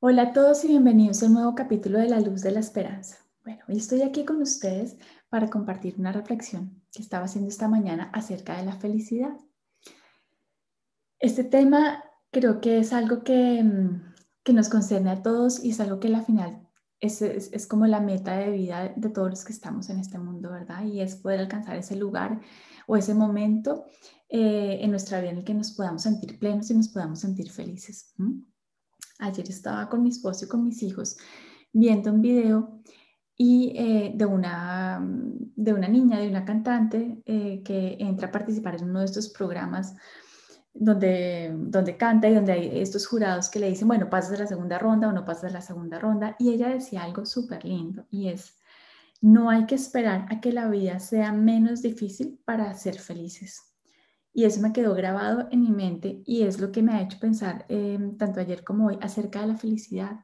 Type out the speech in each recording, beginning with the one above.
Hola a todos y bienvenidos a un nuevo capítulo de La Luz de la Esperanza. Bueno, hoy estoy aquí con ustedes para compartir una reflexión que estaba haciendo esta mañana acerca de la felicidad. Este tema creo que es algo que, mm, que nos concierne a todos y es algo que al final es, es, como la meta de vida de todos los que estamos en este mundo, ¿verdad? Y es poder alcanzar ese lugar o ese momento eh, en nuestra vida en el que nos podamos sentir plenos y nos podamos sentir felices. Ayer estaba con mi esposo y con mis hijos viendo un video y eh, de, una, de una niña, de una cantante eh, que entra a participar en uno de estos programas donde, donde canta y donde hay estos jurados que le dicen, bueno, pasas de la segunda ronda o no pasas de la segunda ronda. Y ella decía algo súper lindo y es, no hay que esperar a que la vida sea menos difícil para ser felices. Y eso me quedó grabado en mi mente y es lo que me ha hecho pensar em, tanto ayer como hoy acerca de la felicidad.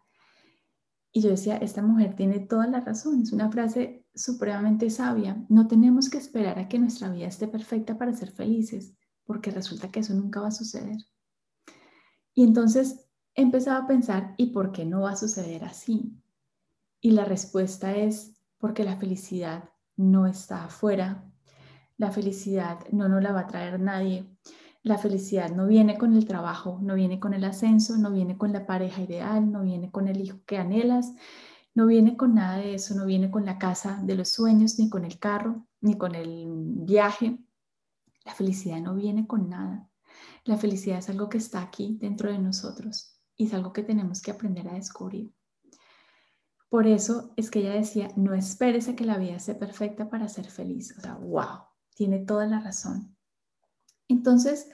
Y yo decía, esta mujer tiene toda la razón, es una frase supremamente sabia. No tenemos que esperar a que nuestra vida esté perfecta para ser felices, porque resulta que eso nunca va a suceder. Y entonces empezaba a pensar, ¿y por qué no va a suceder así? Y la respuesta es porque la felicidad no está afuera, la felicidad no nos la va a traer nadie. La felicidad no viene con el trabajo, no viene con el ascenso, no viene con la pareja ideal, no viene con el hijo que anhelas, no viene con nada de eso, no viene con la casa de los sueños, ni con el carro, ni con el viaje. La felicidad no viene con nada. La felicidad es algo que está aquí dentro de nosotros y es algo que tenemos que aprender a descubrir. Por eso es que ella decía, no esperes a que la vida sea perfecta para ser feliz. O sea, wow, tiene toda la razón. Entonces,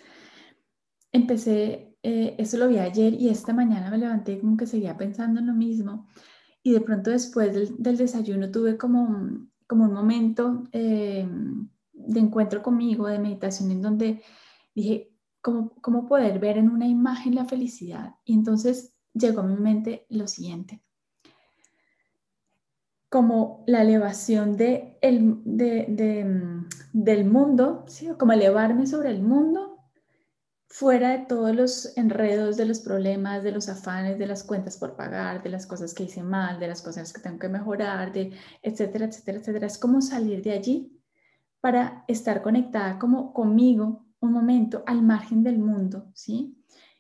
empecé, eh, eso lo vi ayer y esta mañana me levanté como que seguía pensando en lo mismo y de pronto después del, desayuno tuve como, como un momento eh, de encuentro conmigo, de meditación, en donde dije, ¿cómo, ¿cómo poder ver en una imagen la felicidad? Y entonces llegó a mi mente lo siguiente como la elevación de el, de, mm, del mundo, ¿sí? como elevarme sobre el mundo, fuera de todos los enredos, de los problemas, de los afanes, de las cuentas por pagar, de las cosas que hice mal, de las cosas que tengo que mejorar, de etcétera, etcétera, etcétera. Es como salir de allí para estar conectada como conmigo un momento al margen del mundo, ¿sí?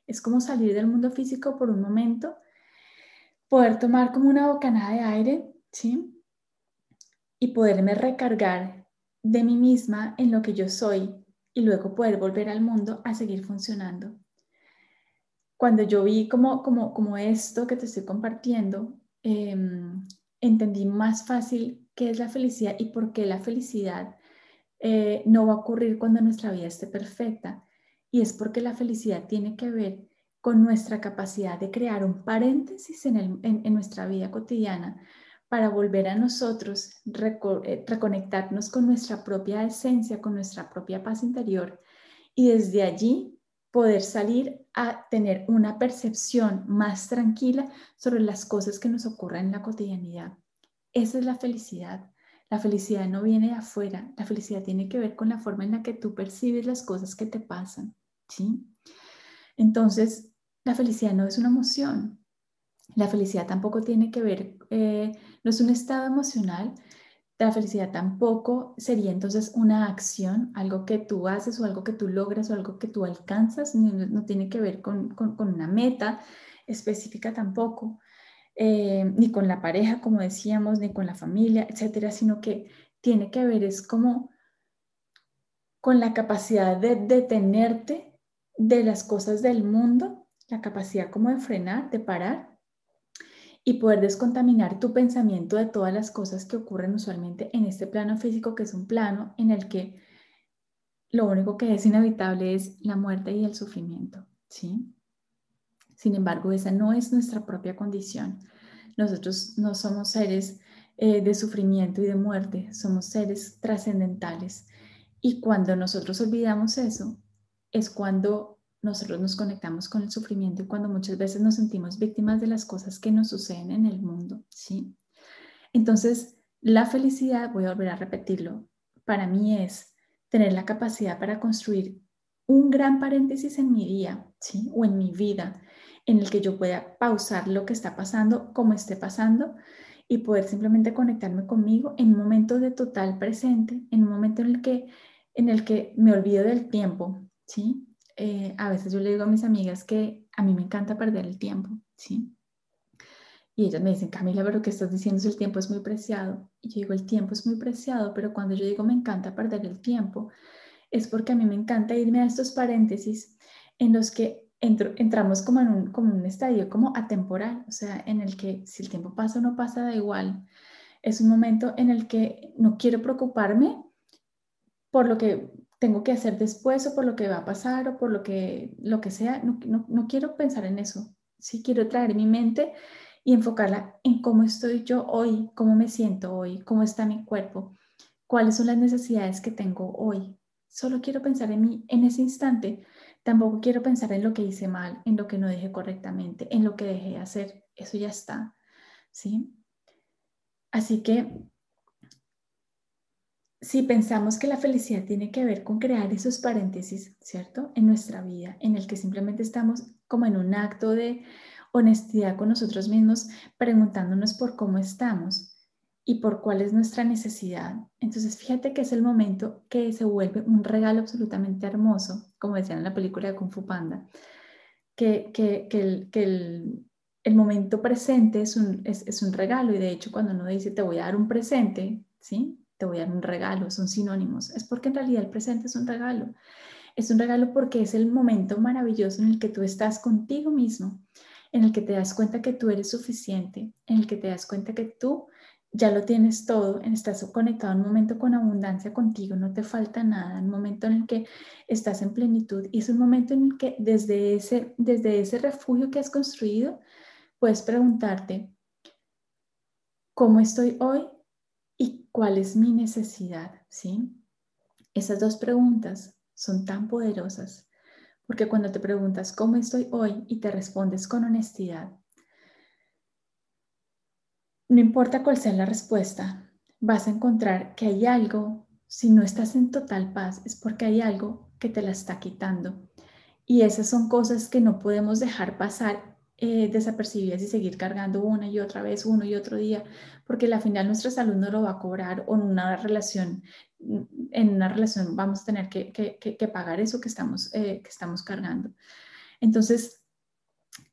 Es como salir del mundo físico por un momento, poder tomar como una bocanada de aire ¿sí? Y poderme recargar de mí misma en lo que yo soy y luego poder volver al mundo a seguir funcionando. Cuando yo vi como, como, como esto que te estoy compartiendo, em, entendí más fácil qué es la felicidad y por qué la felicidad eh, no va a ocurrir cuando nuestra vida esté perfecta. Y es porque la felicidad tiene que ver con nuestra capacidad de crear un paréntesis en, en nuestra vida cotidiana para volver a nosotros, eh, reconectarnos con nuestra propia esencia, con nuestra propia paz interior y desde allí poder salir a tener una percepción más tranquila sobre las cosas que nos ocurren en la cotidianidad. Esa es la felicidad. La felicidad no viene de afuera, la felicidad tiene que ver con la forma en la que tú percibes las cosas que te pasan, ¿sí? Entonces, la felicidad no es una emoción, la felicidad tampoco tiene que ver, eh, no es un estado emocional. La felicidad tampoco sería entonces una acción, algo que tú haces o algo que tú logras o algo que tú alcanzas, no, tiene que ver con, una meta específica tampoco, eh, ni con la pareja, como decíamos, ni con la familia, etcétera, sino que tiene que ver es como con la capacidad de detenerte de las cosas del mundo, la capacidad como de frenar, de parar y poder descontaminar tu pensamiento de todas las cosas que ocurren usualmente en este plano físico, que es un plano en el que lo único que es inevitable es la muerte y el sufrimiento, ¿sí? Sin embargo, esa no es nuestra propia condición. Nosotros no somos seres eh, de sufrimiento y de muerte, somos seres trascendentales. Y cuando nosotros olvidamos eso, es cuando nosotros nos conectamos con el sufrimiento y cuando muchas veces nos sentimos víctimas de las cosas que nos suceden en el mundo, ¿sí? Entonces, la felicidad, voy a volver a repetirlo, para mí es tener la capacidad para construir un gran paréntesis en mi día, ¿sí? O en mi vida, en el que yo pueda pausar lo que está pasando, como esté pasando, y poder simplemente conectarme conmigo en un momento de total presente, en un momento en el que, en el que me olvido del tiempo, ¿sí? Eh, a veces yo le digo a mis amigas que a mí me encanta perder el tiempo, ¿sí? Y ellas me dicen, Camila, pero que estás diciendo si el tiempo es muy preciado. Y yo digo, el tiempo es muy preciado, pero cuando yo digo me encanta perder el tiempo, es porque a mí me encanta irme a estos paréntesis en los que entramos como en un, como un estadio como atemporal, o sea, en el que si el tiempo pasa o no pasa, da igual. Es un momento en el que no quiero preocuparme por lo que tengo que hacer después o por lo que va a pasar o por lo que, lo que sea. No, no, no quiero pensar en eso. Sí quiero traer mi mente y enfocarla en cómo estoy yo hoy, cómo me siento hoy, cómo está mi cuerpo, cuáles son las necesidades que tengo hoy. Solo quiero pensar en mí en ese instante Tampoco quiero pensar en lo que hice mal, en lo que no dije correctamente, en lo que dejé de hacer. Eso ya está. ¿Sí? Así que si pensamos que la felicidad tiene que ver con crear esos paréntesis, ¿cierto? En nuestra vida, en el que simplemente estamos como en un acto de honestidad con nosotros mismos, preguntándonos por cómo estamos, y por cuál es nuestra necesidad. Entonces, fíjate que es el momento que se vuelve un regalo absolutamente hermoso, como decían en la película de Kung Fu Panda, que, que, que, el, el, el, momento presente es un, es, es un regalo y de hecho cuando uno dice te voy a dar un presente, ¿sí? Te voy a dar un regalo, son sinónimos, es porque en realidad el presente es un regalo. Es un regalo porque es el momento maravilloso en el que tú estás contigo mismo, en el que te das cuenta que tú eres suficiente, en el que te das cuenta que tú ya lo tienes todo, estás conectado en un momento con abundancia contigo, no te falta nada, un momento en el que estás en plenitud y es un momento en el que desde ese, desde ese refugio que has construido, puedes preguntarte, ¿cómo estoy hoy y cuál es mi necesidad? ¿Sí? Esas dos preguntas son tan poderosas porque cuando te preguntas cómo estoy hoy y te respondes con honestidad, no importa cuál sea la respuesta, vas a encontrar que hay algo, si no estás en total paz, es porque hay algo que te la está quitando. Y esas son cosas que no podemos dejar pasar eh, desapercibidas y seguir cargando una y otra vez, uno y otro día, porque al final nuestra salud no lo va a cobrar o en una relación, en una relación vamos a tener que, que, pagar eso que estamos, eh, que estamos cargando. Entonces,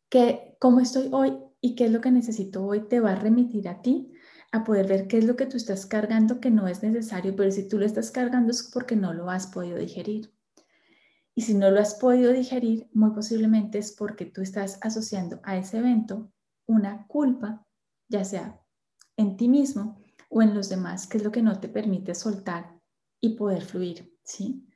¿qué, ¿cómo estoy hoy? y qué es lo que necesito hoy te va a remitir a ti a poder ver qué es lo que tú estás cargando que no es necesario, pero si tú lo estás cargando es porque no lo has podido digerir. Y si no lo has podido digerir, muy posiblemente es porque tú estás asociando a ese evento una culpa, ya sea en ti mismo o en los demás, que es lo que no te permite soltar y poder fluir, ¿sí?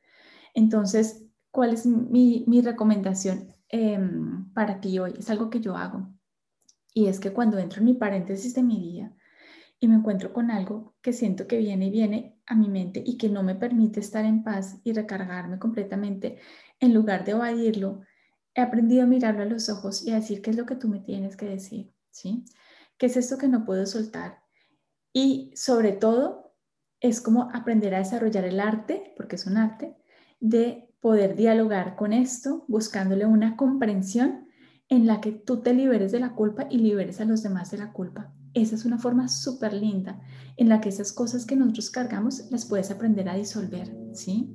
Entonces, ¿cuál es mi, recomendación em, para ti hoy? Es algo que yo hago. Y es que cuando entro en mi paréntesis de mi día y me encuentro con algo que siento que viene y viene a mi mente y que no me permite estar en paz y recargarme completamente, en lugar de evadirlo, he aprendido a mirarlo a los ojos y a decir qué es lo que tú me tienes que decir, ¿sí? ¿Qué es esto que no puedo soltar? Y sobre todo, es como aprender a desarrollar el arte, porque es un arte, de poder dialogar con esto, buscándole una comprensión en la que tú te liberes de la culpa y liberes a los demás de la culpa. Esa es una forma súper linda en la que esas cosas que nosotros cargamos las puedes aprender a disolver, ¿sí?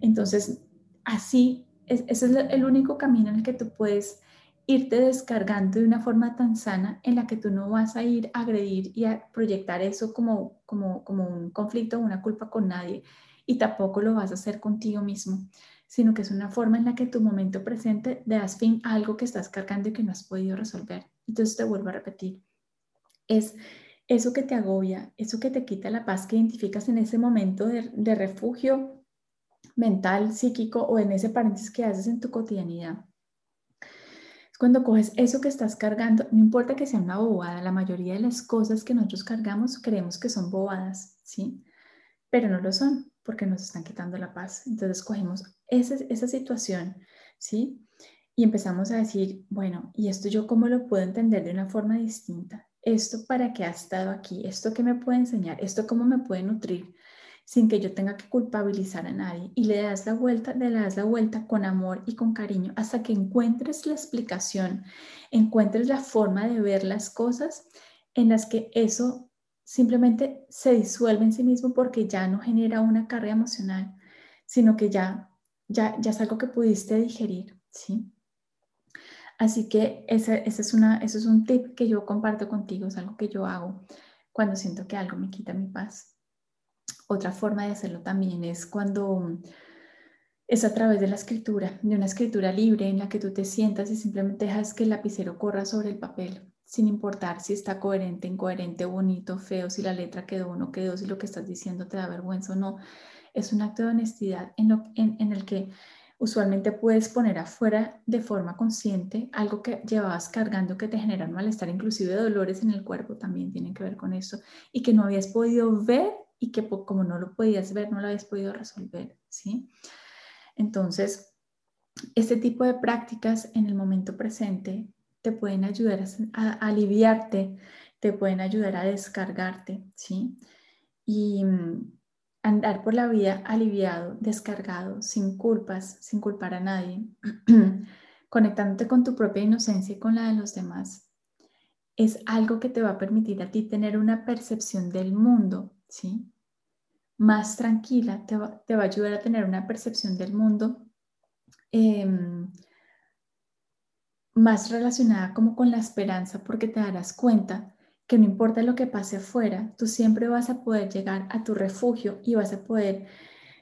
Entonces, así, ese es el único camino en el que tú puedes irte descargando de una forma tan sana en la que tú no vas a ir a agredir y a proyectar eso como, como, como un conflicto o una culpa con nadie y tampoco lo vas a hacer contigo mismo, sino que es una forma en la que tu momento presente das fin a algo que estás cargando y que no has podido resolver. Entonces te vuelvo a repetir, es eso que te agobia, eso que te quita la paz que identificas en ese momento de, refugio mental, psíquico o en ese paréntesis que haces en tu cotidianidad. Es cuando coges eso que estás cargando, no importa que sea una bobada, la mayoría de las cosas que nosotros cargamos creemos que son bobadas, ¿sí? Pero no lo son porque nos están quitando la paz. Entonces cogemos esa, esa situación, ¿sí? Y empezamos a decir, bueno, ¿y esto yo cómo lo puedo entender de una forma distinta? ¿Esto para qué ha estado aquí? ¿Esto qué me puede enseñar? ¿Esto cómo me puede nutrir? sin que yo tenga que culpabilizar a nadie. Y le das la vuelta, le das la vuelta con amor y con cariño hasta que encuentres la explicación, encuentres la forma de ver las cosas en las que eso simplemente se disuelve en sí mismo porque ya no genera una carga emocional, sino que ya, ya, ya es algo que pudiste digerir, ¿sí? Así que ese, es un tip que yo comparto contigo, es algo que yo hago cuando siento que algo me quita mi paz. Otra forma de hacerlo también es cuando es a través de la escritura, de una escritura libre en la que tú te sientas y simplemente dejas que el lapicero corra sobre el papel, sin importar si está coherente, incoherente, bonito, feo, si la letra quedó o no quedó, si lo que estás diciendo te da vergüenza o no. Es un acto de honestidad en el que usualmente puedes poner afuera de forma consciente algo que llevabas cargando que te genera malestar, inclusive dolores en el cuerpo también tienen que ver con eso y que no habías podido ver y que como no lo podías ver, no lo habías podido resolver, ¿sí? Entonces, este tipo de prácticas en el momento presente te pueden ayudar a, aliviarte, te pueden ayudar a descargarte, ¿sí? Y mm, andar por la vida aliviado, descargado, sin culpas, sin culpar a nadie, conectándote con tu propia inocencia y con la de los demás, es algo que te va a permitir a ti tener una percepción del mundo, ¿sí? Más tranquila, te va, a ayudar a tener una percepción del mundo em, más relacionada como con la esperanza, porque te darás cuenta que no importa lo que pase afuera, tú siempre vas a poder llegar a tu refugio y vas a poder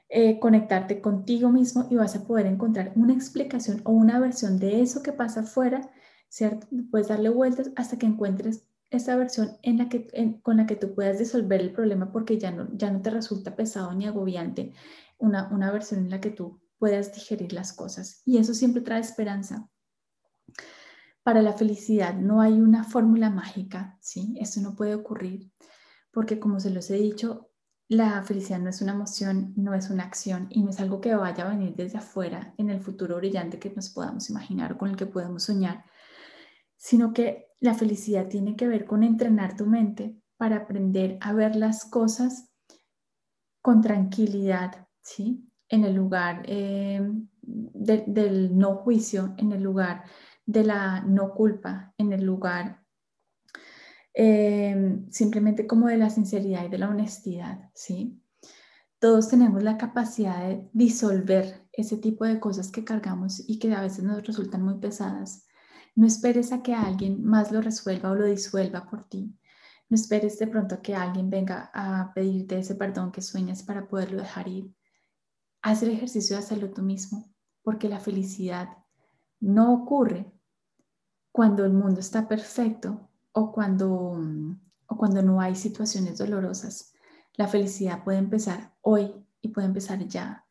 eh, conectarte contigo mismo y vas a poder encontrar una explicación o una versión de eso que pasa afuera, ¿cierto? Puedes darle vueltas hasta que encuentres esa versión en la que, con la que tú puedas disolver el problema porque ya no, ya no te resulta pesado ni agobiante, una, una versión en la que tú puedas digerir las cosas. Y eso siempre trae esperanza. Para la felicidad no hay una fórmula mágica, ¿sí? Eso no puede ocurrir, porque como se los he dicho, la felicidad no es una emoción, no es una acción y no es algo que vaya a venir desde afuera en el futuro brillante que nos podamos imaginar o con el que podemos soñar, sino que la felicidad tiene que ver con entrenar tu mente para aprender a ver las cosas con tranquilidad, ¿sí? En el lugar eh, del no juicio, en el lugar de la no culpa en el lugar eh, simplemente como de la sinceridad y de la honestidad, ¿sí? Todos tenemos la capacidad de disolver ese tipo de cosas que cargamos y que a veces nos resultan muy pesadas. No esperes a que alguien más lo resuelva o lo disuelva por ti. No esperes de pronto que alguien venga a pedirte ese perdón que sueñas para poderlo dejar ir. Haz el ejercicio de hacerlo tú mismo, porque la felicidad no ocurre cuando el mundo está perfecto o cuando, o cuando no hay situaciones dolorosas. La felicidad puede empezar hoy y puede empezar ya.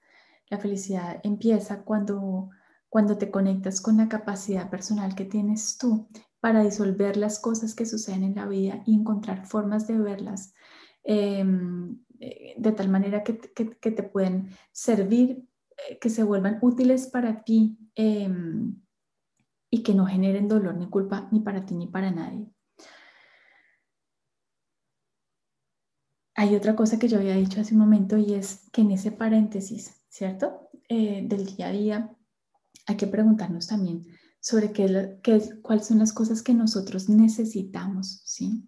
La felicidad empieza cuando, cuando te conectas con la capacidad personal que tienes tú para disolver las cosas que suceden en la vida y encontrar formas de verlas em, de tal manera que, te pueden servir, eh, que se vuelvan útiles para ti. Em, y que no generen dolor ni culpa ni para ti ni para nadie. Hay otra cosa que yo había dicho hace un momento y es que en ese paréntesis, ¿cierto? Eh, del día a día, hay que preguntarnos también sobre qué, qué, cuáles son las cosas que nosotros necesitamos, ¿sí?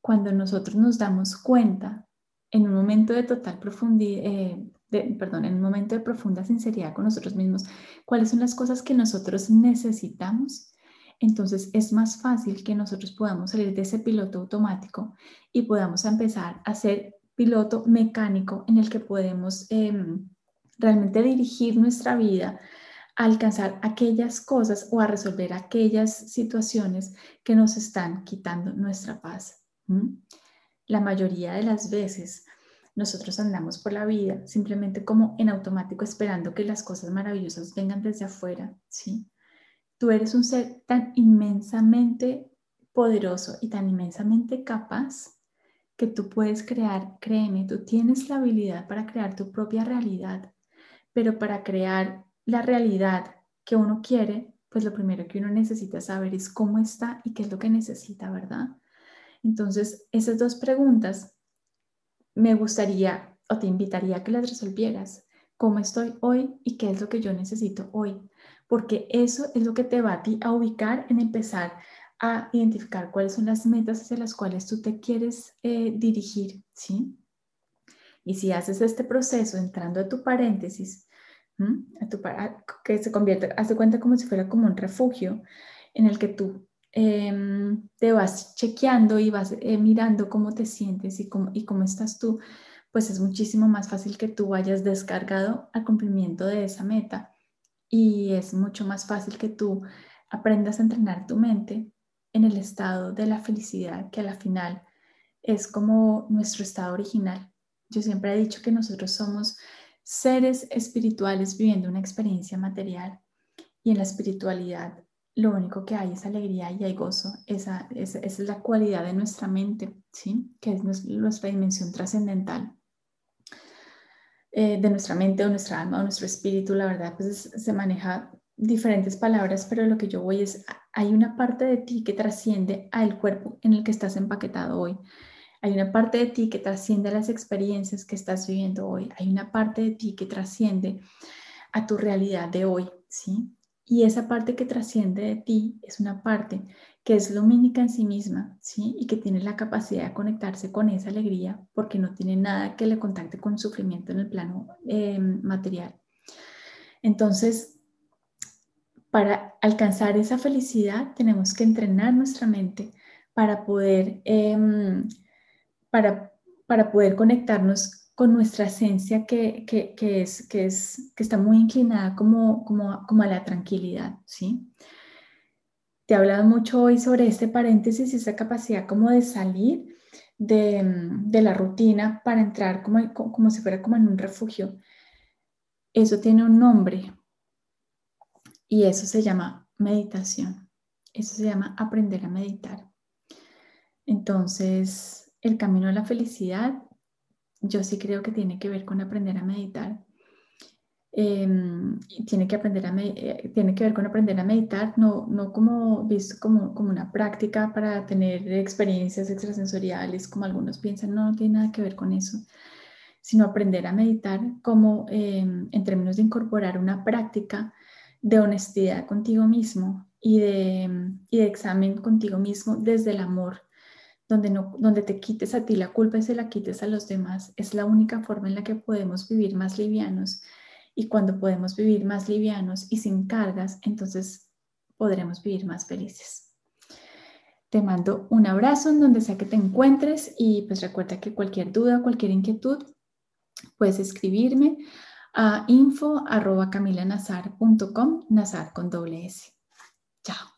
Cuando nosotros nos damos cuenta en un momento de total profundidad, eh, perdón, en un momento de profunda sinceridad con nosotros mismos, cuáles son las cosas que nosotros necesitamos, entonces es más fácil que nosotros podamos salir de ese piloto automático y podamos empezar a ser piloto mecánico en el que podemos em, realmente dirigir nuestra vida a alcanzar aquellas cosas o a resolver aquellas situaciones que nos están quitando nuestra paz. La mayoría de las veces nosotros andamos por la vida simplemente como en automático esperando que las cosas maravillosas vengan desde afuera, ¿sí? Tú eres un ser tan inmensamente poderoso y tan inmensamente capaz que tú puedes crear, créeme, tú tienes la habilidad para crear tu propia realidad, pero para crear la realidad que uno quiere, pues lo primero que uno necesita saber es cómo está y qué es lo que necesita, ¿verdad? Entonces, esas dos preguntas me gustaría o te invitaría a que las resolvieras. ¿Cómo estoy hoy y qué es lo que yo necesito hoy? Porque eso es lo que te va a ti a ubicar en empezar a identificar cuáles son las metas hacia las cuales tú te quieres eh, dirigir, ¿sí? Y si haces este proceso entrando a tu paréntesis, a tu, que se convierte, hace cuenta como si fuera como un refugio en el que tú em, te vas chequeando y vas eh, mirando cómo te sientes y cómo, y cómo estás tú, pues es muchísimo más fácil que tú vayas descargado al cumplimiento de esa meta y es mucho más fácil que tú aprendas a entrenar tu mente en el estado de la felicidad, que a la final es como nuestro estado original. Yo siempre he dicho que nosotros somos seres espirituales viviendo una experiencia material y en la espiritualidad lo único que hay es alegría y hay gozo. Esa, es la cualidad de nuestra mente, ¿sí? que es nuestra dimensión trascendental. Eh, de nuestra mente o nuestra alma o nuestro espíritu, la verdad, pues se maneja diferentes palabras, pero lo que yo voy es, hay una parte de ti que trasciende al cuerpo en el que estás empaquetado hoy. Hay una parte de ti que trasciende a las experiencias que estás viviendo hoy. Hay una parte de ti que trasciende a tu realidad de hoy, ¿sí? Y esa parte que trasciende de ti es una parte que es lumínica en sí misma, ¿sí? Y que tiene la capacidad de conectarse con esa alegría porque no tiene nada que le contacte con sufrimiento en el plano eh, material. Entonces, para alcanzar esa felicidad tenemos que entrenar nuestra mente para poder, em, para, para poder conectarnos con nuestra esencia que, que, que, es, que, es, que está muy inclinada como, como, como a la tranquilidad, ¿sí? Te he hablado mucho hoy sobre este paréntesis y esa capacidad como de salir de, de la rutina para entrar como, como si fuera como en un refugio. Eso tiene un nombre, y eso se llama meditación. Eso se llama aprender a meditar. Entonces, el camino a la felicidad, yo sí creo que tiene que ver con aprender a meditar. Em, tiene, que aprender a eh, tiene que ver con aprender a meditar, no, no como visto como, como una práctica para tener experiencias extrasensoriales, como algunos piensan, no, no tiene nada que ver con eso, sino aprender a meditar como em, en términos de incorporar una práctica de honestidad contigo mismo y de, y de examen contigo mismo desde el amor, donde, no, donde te quites a ti la culpa y se la quites a los demás. Es la única forma en la que podemos vivir más livianos. Y cuando podemos vivir más livianos y sin cargas, entonces podremos vivir más felices. Te mando un abrazo en donde sea que te encuentres y pues recuerda que cualquier duda, cualquier inquietud, puedes escribirme a info arroba camilanazar.com, nazar con doble S. Chao.